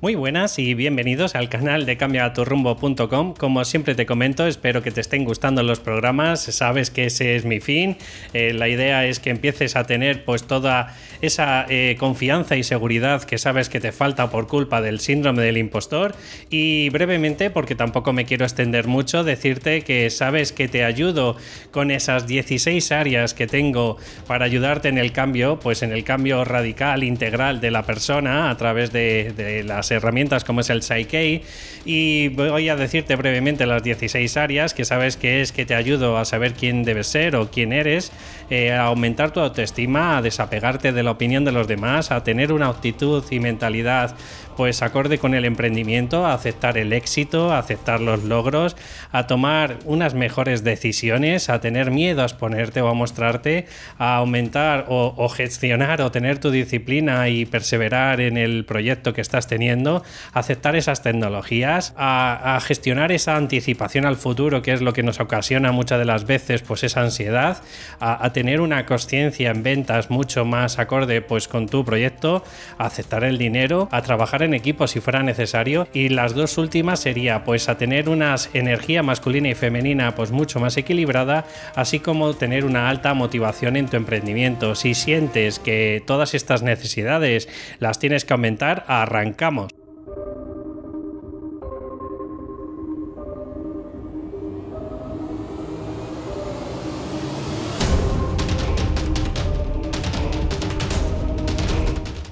Muy buenas y bienvenidos al canal de cambiaturrumbo.com. Como siempre te comento, espero que te estén gustando los programas. Sabes que ese es mi fin. Eh, la idea es que empieces a tener pues toda esa eh, confianza y seguridad que sabes que te falta por culpa del síndrome del impostor. Y brevemente, porque tampoco me quiero extender mucho, decirte que sabes que te ayudo con esas 16 áreas que tengo para ayudarte en el cambio, pues en el cambio radical, integral de la persona a través de, de las herramientas como es el Psyche. Y voy a decirte brevemente las 16 áreas que sabes que es que te ayudo a saber quién debes ser o quién eres, eh, a aumentar tu autoestima, a desapegarte de la opinión de los demás, a tener una actitud y mentalidad pues acorde con el emprendimiento, a aceptar el éxito, a aceptar los logros, a tomar unas mejores decisiones, a tener miedo a exponerte o a mostrarte, a aumentar o, gestionar o tener tu disciplina y perseverar en el proyecto que estás teniendo, a aceptar esas tecnologías, a, gestionar esa anticipación al futuro, que es lo que nos ocasiona muchas de las veces, pues esa ansiedad, a tener una conciencia en ventas mucho más acorde pues con tu proyecto, a aceptar el dinero, a trabajar en equipo si fuera necesario. Y las dos últimas sería pues a tener una energía masculina y femenina pues mucho más equilibrada así como tener una alta motivación en tu emprendimiento. Si sientes que todas estas necesidades las tienes que aumentar arrancamos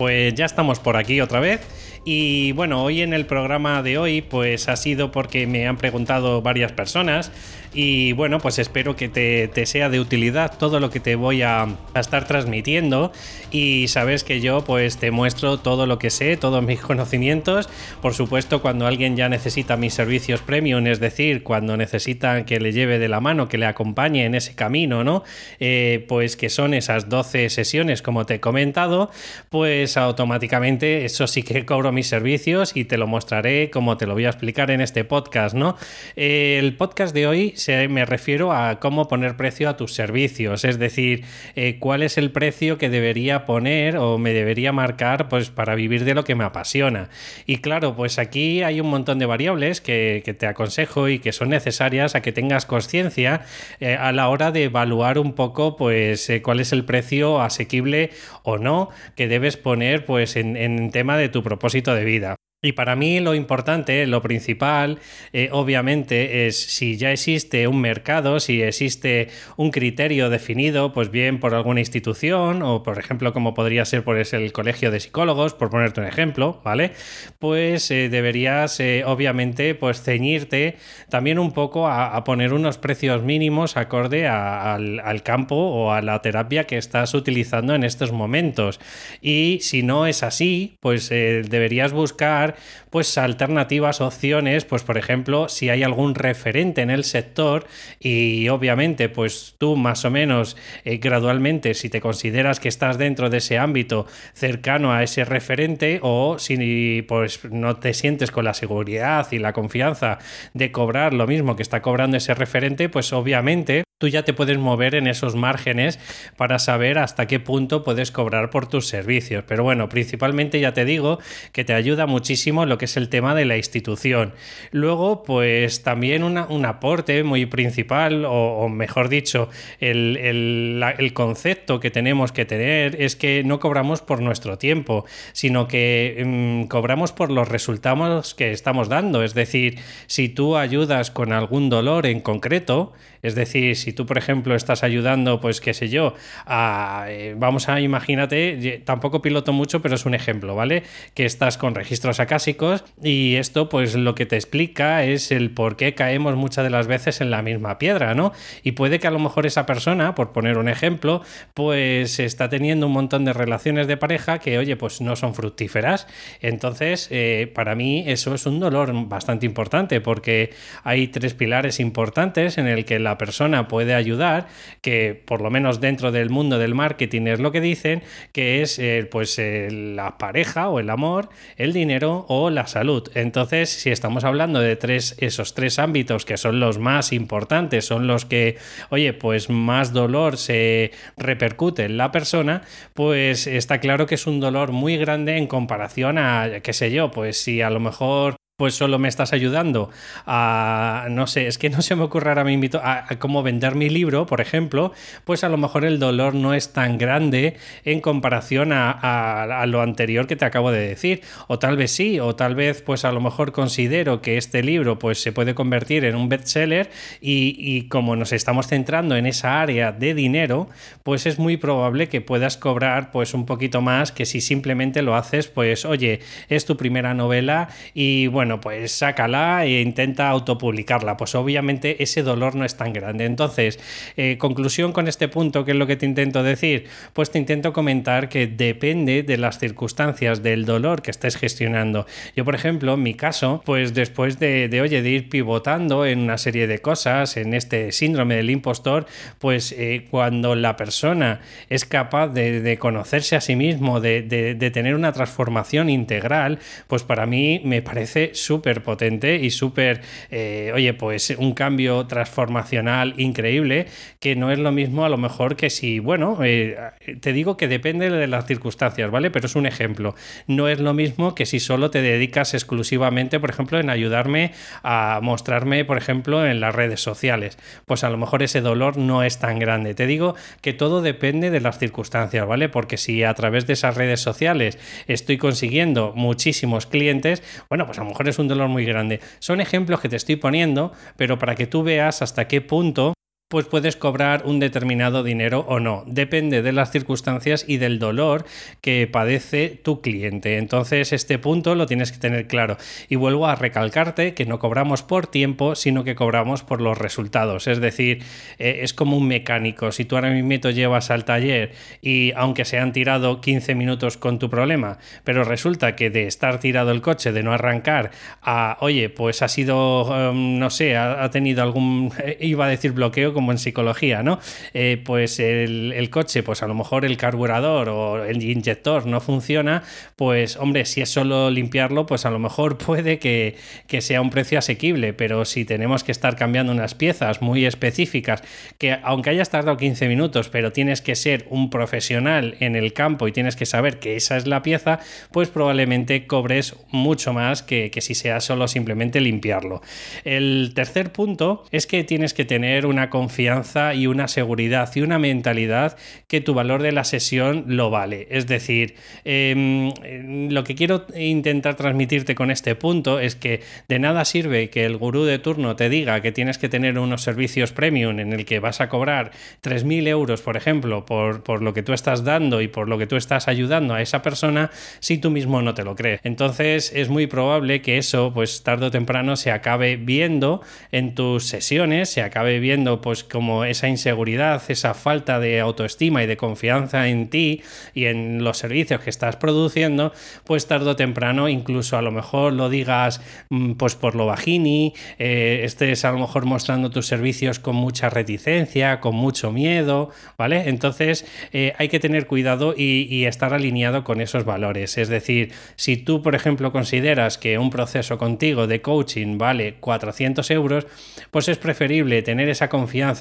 Pues ya estamos por aquí otra vez. Y bueno, hoy en el programa de hoy pues ha sido porque me han preguntado varias personas y bueno, pues espero que te, sea de utilidad todo lo que te voy a, a, estar transmitiendo y sabes que yo pues te muestro todo lo que sé, todos mis conocimientos. Por supuesto, cuando alguien ya necesita mis servicios premium, es decir, cuando necesita que le lleve de la mano, que le acompañe en ese camino, ¿no? Eh, pues que son esas 12 sesiones como te he comentado, pues automáticamente eso sí que cobro mis servicios y te lo mostraré como te lo voy a explicar en este podcast, ¿no? El podcast de hoy se, me refiero a cómo poner precio a tus servicios, es decir, eh, cuál es el precio que debería poner o me debería marcar pues para vivir de lo que me apasiona. Y claro, pues aquí hay un montón de variables que, te aconsejo y que son necesarias a que tengas conciencia eh, a la hora de evaluar un poco pues eh, cuál es el precio asequible o no que debes poner pues en tema de tu propósito de vida. Y para mí lo importante, lo principal, eh, obviamente, es si ya existe un mercado, si existe un criterio definido, pues bien por alguna institución o, por ejemplo, como podría ser por el Colegio de Psicólogos, por ponerte un ejemplo, ¿vale? Pues eh, deberías, eh, obviamente, pues ceñirte también un poco a, poner unos precios mínimos acorde al, al campo o a la terapia que estás utilizando en estos momentos. Y si no es así, pues deberías buscar pues alternativas, opciones, pues por ejemplo, si hay algún referente en el sector y obviamente pues tú más o menos eh, gradualmente si te consideras que estás dentro de ese ámbito cercano a ese referente o si pues no te sientes con la seguridad y la confianza de cobrar lo mismo que está cobrando ese referente, pues obviamente tú ya te puedes mover en esos márgenes para saber hasta qué punto puedes cobrar por tus servicios. Pero bueno, principalmente ya te digo que te ayuda muchísimo lo que es el tema de la institución. Luego, pues también un aporte muy principal, o, mejor dicho, el, el, concepto que tenemos que tener es que no cobramos por nuestro tiempo, sino que mmm, cobramos por los resultados que estamos dando. Es decir, si tú ayudas con algún dolor en concreto, es decir, si tú, por ejemplo, estás ayudando, pues qué sé yo, a, eh, vamos a, imagínate, tampoco piloto mucho, pero es un ejemplo, ¿vale? Que estás con registros acásicos y esto, pues lo que te explica es el por qué caemos muchas de las veces en la misma piedra, ¿no? Y puede que a lo mejor esa persona, por poner un ejemplo, pues está teniendo un montón de relaciones de pareja que, oye, pues no son fructíferas. Entonces, eh, para mí eso es un dolor bastante importante porque hay tres pilares importantes en el que la persona puede puede ayudar, que por lo menos dentro del mundo del marketing es lo que dicen, que es eh, pues eh, la pareja o el amor, el dinero o la salud. Entonces, si estamos hablando de tres, esos tres ámbitos que son los más importantes, son los que, oye, pues más dolor se repercute en la persona, pues está claro que es un dolor muy grande en comparación a, qué sé yo, pues si a lo mejor pues solo me estás ayudando a, no sé, es que no se me ocurre ahora mismo a, a, cómo vender mi libro, por ejemplo, pues a lo mejor el dolor no es tan grande en comparación a, a, lo anterior que te acabo de decir. O tal vez sí, o tal vez pues a lo mejor considero que este libro pues se puede convertir en un bestseller y, y como nos estamos centrando en esa área de dinero, pues es muy probable que puedas cobrar pues un poquito más que si simplemente lo haces pues oye, es tu primera novela y bueno, bueno, pues sácala e intenta autopublicarla. Pues obviamente ese dolor no es tan grande. Entonces, eh, conclusión con este punto, ¿qué es lo que te intento decir? Pues te intento comentar que depende de las circunstancias del dolor que estés gestionando. Yo, por ejemplo, en mi caso, pues después de, oye, de ir pivotando en una serie de cosas, en este síndrome del impostor, pues eh, cuando la persona es capaz de, conocerse a sí mismo, de tener una transformación integral, pues para mí me parece súper potente y súper, eh, oye, pues un cambio transformacional increíble que no es lo mismo a lo mejor que si, bueno, eh, te digo que depende de las circunstancias, ¿vale? Pero es un ejemplo. No es lo mismo que si solo te dedicas exclusivamente, por ejemplo, en ayudarme a mostrarme, por ejemplo, en las redes sociales. Pues a lo mejor ese dolor no es tan grande. Te digo que todo depende de las circunstancias, ¿vale? Porque si a través de esas redes sociales estoy consiguiendo muchísimos clientes, bueno, pues a lo mejor es un dolor muy grande. Son ejemplos que te estoy poniendo, pero para que tú veas hasta qué punto pues puedes cobrar un determinado dinero o no. Depende de las circunstancias y del dolor que padece tu cliente. Entonces este punto lo tienes que tener claro. Y vuelvo a recalcarte que no cobramos por tiempo, sino que cobramos por los resultados. Es decir, eh, es como un mecánico. Si tú ahora mismo llevas al taller y aunque se han tirado 15 minutos con tu problema, pero resulta que de estar tirado el coche, de no arrancar, a, oye, pues ha sido, um, no sé, ha, ha tenido algún, iba a decir bloqueo, como en psicología, ¿no? Eh, pues el, coche, pues a lo mejor el carburador o el inyector no funciona, pues hombre, si es solo limpiarlo, pues a lo mejor puede que, que sea un precio asequible, pero si tenemos que estar cambiando unas piezas muy específicas, que aunque hayas tardado 15 minutos, pero tienes que ser un profesional en el campo y tienes que saber que esa es la pieza, pues probablemente cobres mucho más que, que si sea solo simplemente limpiarlo. El tercer punto es que tienes que tener una confianza confianza y una seguridad y una mentalidad que tu valor de la sesión lo vale. Es decir, eh, lo que quiero intentar transmitirte con este punto es que de nada sirve que el gurú de turno te diga que tienes que tener unos servicios premium en el que vas a cobrar 3.000 euros, por ejemplo, por, por lo que tú estás dando y por lo que tú estás ayudando a esa persona si tú mismo no te lo crees. Entonces es muy probable que eso, pues tarde o temprano, se acabe viendo en tus sesiones, se acabe viendo pues como esa inseguridad, esa falta de autoestima y de confianza en ti y en los servicios que estás produciendo, pues tarde o temprano incluso a lo mejor lo digas mm, pues por lo bajini, eh, estés a lo mejor mostrando tus servicios con mucha reticencia, con mucho miedo, ¿vale? Entonces eh, hay que tener cuidado y, y estar alineado con esos valores. Es decir, si tú, por ejemplo, consideras que un proceso contigo de coaching vale 400 euros, pues es preferible tener esa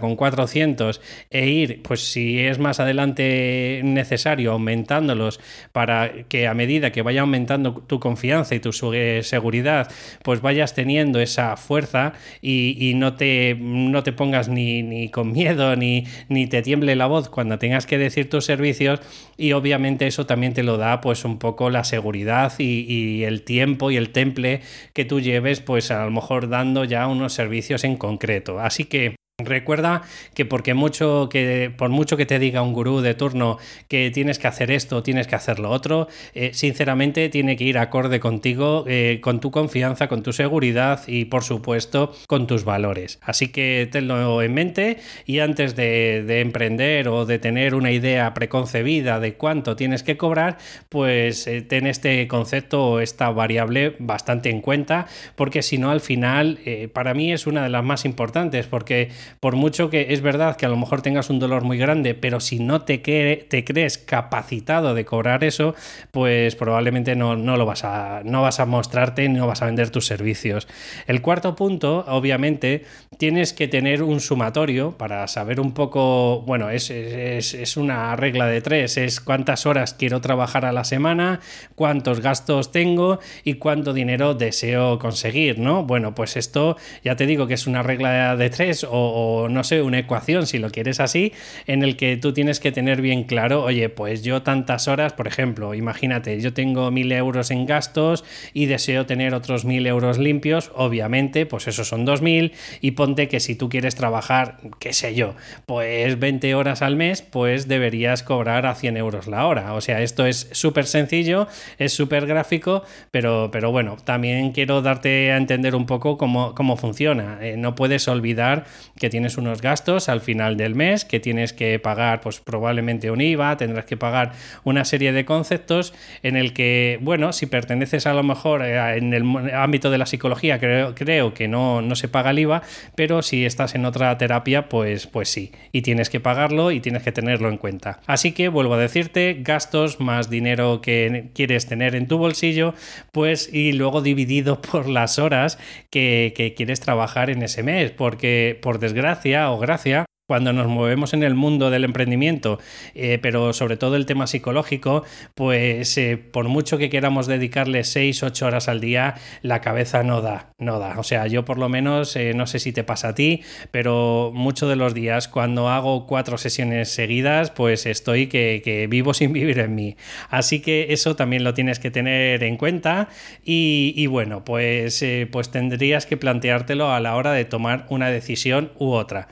con 400 e ir, pues si es más adelante necesario, aumentándolos para que a medida que vaya aumentando tu confianza y tu seguridad, pues vayas teniendo esa fuerza y, y no, te, no te pongas ni, ni con miedo ni, ni te tiemble la voz cuando tengas que decir tus servicios y obviamente eso también te lo da pues un poco la seguridad y, y el tiempo y el temple que tú lleves pues a lo mejor dando ya unos servicios en concreto. Así que Recuerda que porque mucho que por mucho que te diga un gurú de turno que tienes que hacer esto, tienes que hacer lo otro, eh, sinceramente tiene que ir acorde contigo, eh, con tu confianza, con tu seguridad y por supuesto con tus valores. Así que tenlo en mente y antes de, de emprender o de tener una idea preconcebida de cuánto tienes que cobrar, pues eh, ten este concepto o esta variable bastante en cuenta porque si no al final para mí es una de las más importantes porque por mucho que es verdad que a lo mejor tengas un dolor muy grande, pero si no te, te crees capacitado de cobrar eso, pues probablemente no, no lo vas a, no vas a mostrarte, no vas a vender tus servicios. El cuarto punto, obviamente, tienes que tener un sumatorio para saber un poco, bueno, es, es, es una regla de tres, es cuántas horas quiero trabajar a la semana, cuántos gastos tengo y cuánto dinero deseo conseguir, ¿no? Bueno, pues esto ya te digo que es una regla de tres o, no sé, una ecuación, si lo quieres así, en el que tú tienes que tener bien claro, oye, pues yo tantas horas, por ejemplo, imagínate, yo tengo mil euros en gastos y deseo tener otros mil euros limpios, obviamente, pues esos son dos mil y ponte que si tú quieres trabajar, qué sé yo, pues 20 horas al mes, pues deberías cobrar a 100 euros la hora. O sea, esto es súper sencillo, es súper gráfico, pero, pero bueno, también quiero darte a entender un poco cómo, cómo funciona. Eh, no puedes olvidar que tienes unos gastos al final del mes, que tienes que pagar pues probablemente un IVA, tendrás que pagar una serie de conceptos en el que, bueno, si perteneces a lo mejor eh, en el ámbito de la psicología, creo, creo que no, no se paga el IVA, pero si estás en otra terapia, pues, pues sí, y tienes que pagarlo y tienes que tenerlo en cuenta. Así que vuelvo a decirte, gastos más dinero que quieres tener en tu bolsillo, pues y luego dividido por las horas que, que quieres trabajar en ese mes, porque por desgracia o gracia, cuando nos movemos en el mundo del emprendimiento, eh, pero sobre todo el tema psicológico, pues eh, por mucho que queramos dedicarle 6, 8 horas al día, la cabeza no da, no da. O sea, yo por lo menos, eh, no sé si te pasa a ti, pero muchos de los días cuando hago cuatro sesiones seguidas, pues estoy que, vivo sin vivir en mí. Así que eso también lo tienes que tener en cuenta y, y bueno, pues, pues tendrías que planteártelo a la hora de tomar una decisión u otra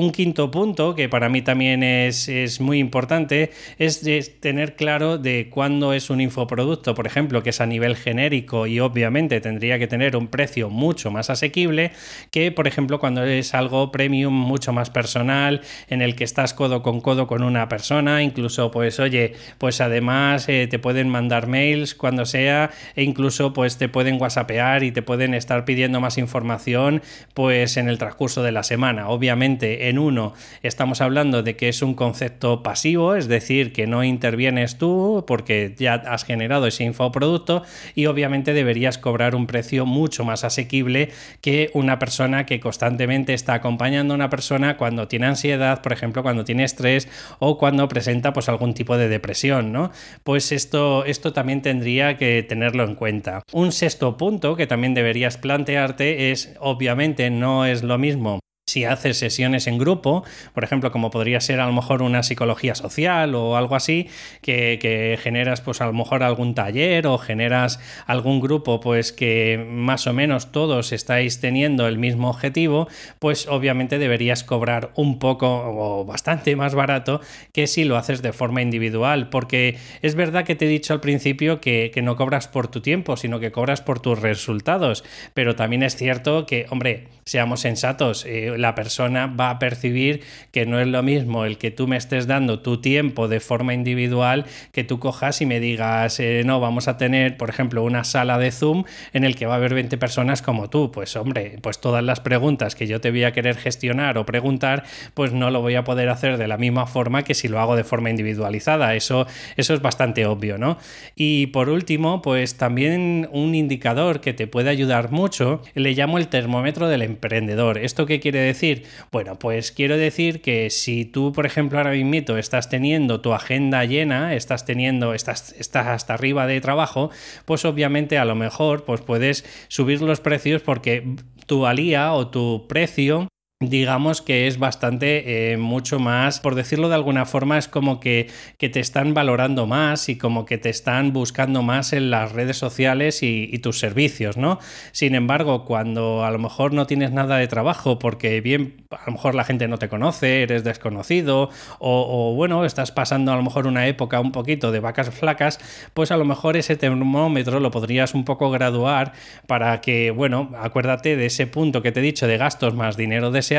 un quinto punto, que para mí también es, muy importante, es tener claro de cuándo es un infoproducto, por ejemplo, que es a nivel genérico y obviamente tendría que tener un precio mucho más asequible que, por ejemplo, cuando es algo premium mucho más personal, en el que estás codo con codo con una persona, incluso pues oye, pues además eh, te pueden mandar mails cuando sea e incluso pues te pueden whatsappear y te pueden estar pidiendo más información pues en el transcurso de la semana. Obviamente en uno estamos hablando de que es un concepto pasivo, es decir, que no intervienes tú porque ya has generado ese infoproducto y obviamente deberías cobrar un precio mucho más asequible que una persona que constantemente está acompañando a una persona cuando tiene ansiedad, por ejemplo, cuando tiene estrés o cuando presenta pues algún tipo de depresión, ¿no? Pues esto, esto también tendría que tenerlo en cuenta. Un sexto punto que también deberías plantearte es, obviamente, no es lo mismo si haces sesiones en grupo, por ejemplo, como podría ser a lo mejor una psicología social o algo así, que, generas pues a lo mejor algún taller o generas algún grupo pues que más o menos todos estáis teniendo el mismo objetivo, pues obviamente deberías cobrar un poco o bastante más barato que si lo haces de forma individual, porque es verdad que te he dicho al principio que, no cobras por tu tiempo, sino que cobras por tus resultados, pero también es cierto que, hombre, seamos sensatos, eh, la persona va a percibir que no es lo mismo el que tú me estés dando tu tiempo de forma individual que tú cojas y me digas, eh, no, vamos a tener, por ejemplo, una sala de Zoom en el que va a haber 20 personas como tú. Pues hombre, pues todas las preguntas que yo te voy a querer gestionar o preguntar, pues no lo voy a poder hacer de la misma forma que si lo hago de forma individualizada. Eso, eso es bastante obvio, ¿no? Y por último, pues también un indicador que te puede ayudar mucho, le llamo el termómetro del emprendedor. ¿Esto qué quiere decir? Bueno, pues quiero decir que si tú, por ejemplo, ahora mismo estás teniendo tu agenda llena, estás teniendo, estás, estás hasta arriba de trabajo, pues obviamente a lo mejor pues puedes subir los precios porque tu alía o tu precio digamos que es bastante eh, mucho más, por decirlo de alguna forma, es como que, que, te están valorando más y como que te están buscando más en las redes sociales y, tus servicios, ¿no? Sin embargo, cuando a lo mejor no tienes nada de trabajo porque bien, a lo mejor la gente no te conoce, eres desconocido o, bueno, estás pasando a lo mejor una época un poquito de vacas flacas, pues a lo mejor ese termómetro lo podrías un poco graduar para que, bueno, acuérdate de ese punto que te he dicho de gastos más dinero de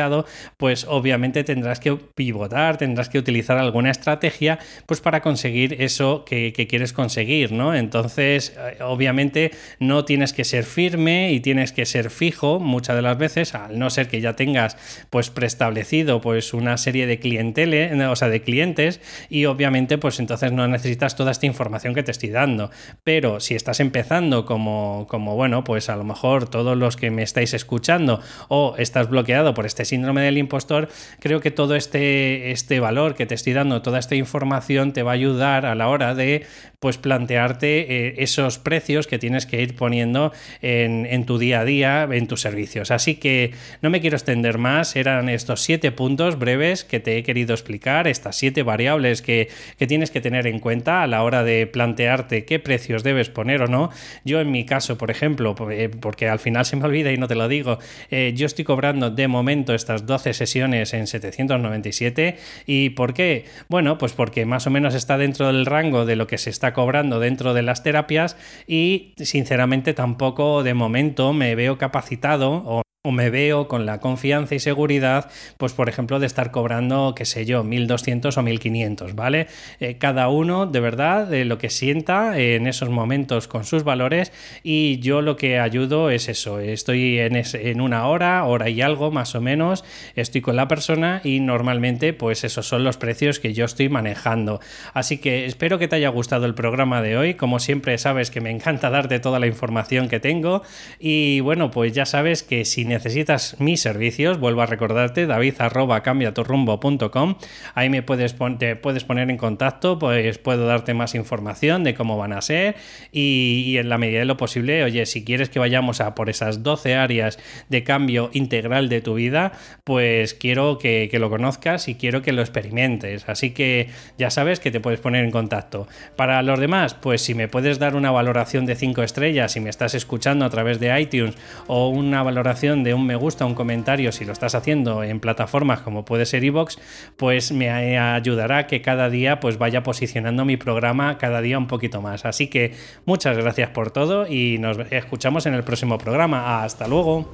pues obviamente tendrás que pivotar, tendrás que utilizar alguna estrategia pues para conseguir eso que, quieres conseguir, ¿no? Entonces, eh, obviamente no tienes que ser firme y tienes que ser fijo muchas de las veces, al no ser que ya tengas pues preestablecido pues una serie de clientele, o sea, de clientes y obviamente pues entonces no necesitas toda esta información que te estoy dando. Pero si estás empezando como, como bueno, pues a lo mejor todos los que me estáis escuchando o estás bloqueado por este síndrome del impostor, creo que todo este, este valor que te estoy dando, toda esta información te va a ayudar a la hora de pues plantearte eh, esos precios que tienes que ir poniendo en, tu día a día, en tus servicios. Así que no me quiero extender más, eran estos siete puntos breves que te he querido explicar, estas siete variables que, tienes que tener en cuenta a la hora de plantearte qué precios debes poner o no. Yo en mi caso, por ejemplo, eh, porque al final se me olvida y no te lo digo, eh, yo estoy cobrando de momento estas 12 sesiones en 797 y ¿por qué? Bueno, pues porque más o menos está dentro del rango de lo que se está cobrando dentro de las terapias y sinceramente tampoco de momento me veo capacitado o o me veo con la confianza y seguridad, pues por ejemplo, de estar cobrando, qué sé yo, 1200 o 1500, ¿vale? Eh, cada uno de verdad lo que sienta en esos momentos con sus valores y yo lo que ayudo es eso, estoy en, en una hora, hora y algo más o menos, estoy con la persona y normalmente pues esos son los precios que yo estoy manejando. Así que espero que te haya gustado el programa de hoy, como siempre sabes que me encanta darte toda la información que tengo y bueno, pues ya sabes que si necesitas mis servicios, vuelvo a recordarte, david arroba cambiaturrumbo.com. Ahí me puedes, te puedes poner en contacto, pues puedo darte más información de cómo van a ser y, en la medida de lo posible, oye, si quieres que vayamos a por esas 12 áreas de cambio integral de tu vida, pues quiero que, lo conozcas y quiero que lo experimentes. Así que ya sabes que te puedes poner en contacto. Para los demás, pues si me puedes dar una valoración de 5 estrellas, si me estás escuchando a través de iTunes o una de un me gusta, un comentario, si lo estás haciendo en plataformas como puede ser iVoox, pues me ayudará que cada día pues vaya posicionando mi programa cada día un poquito más. Así que muchas gracias por todo y nos escuchamos en el próximo programa. Hasta luego.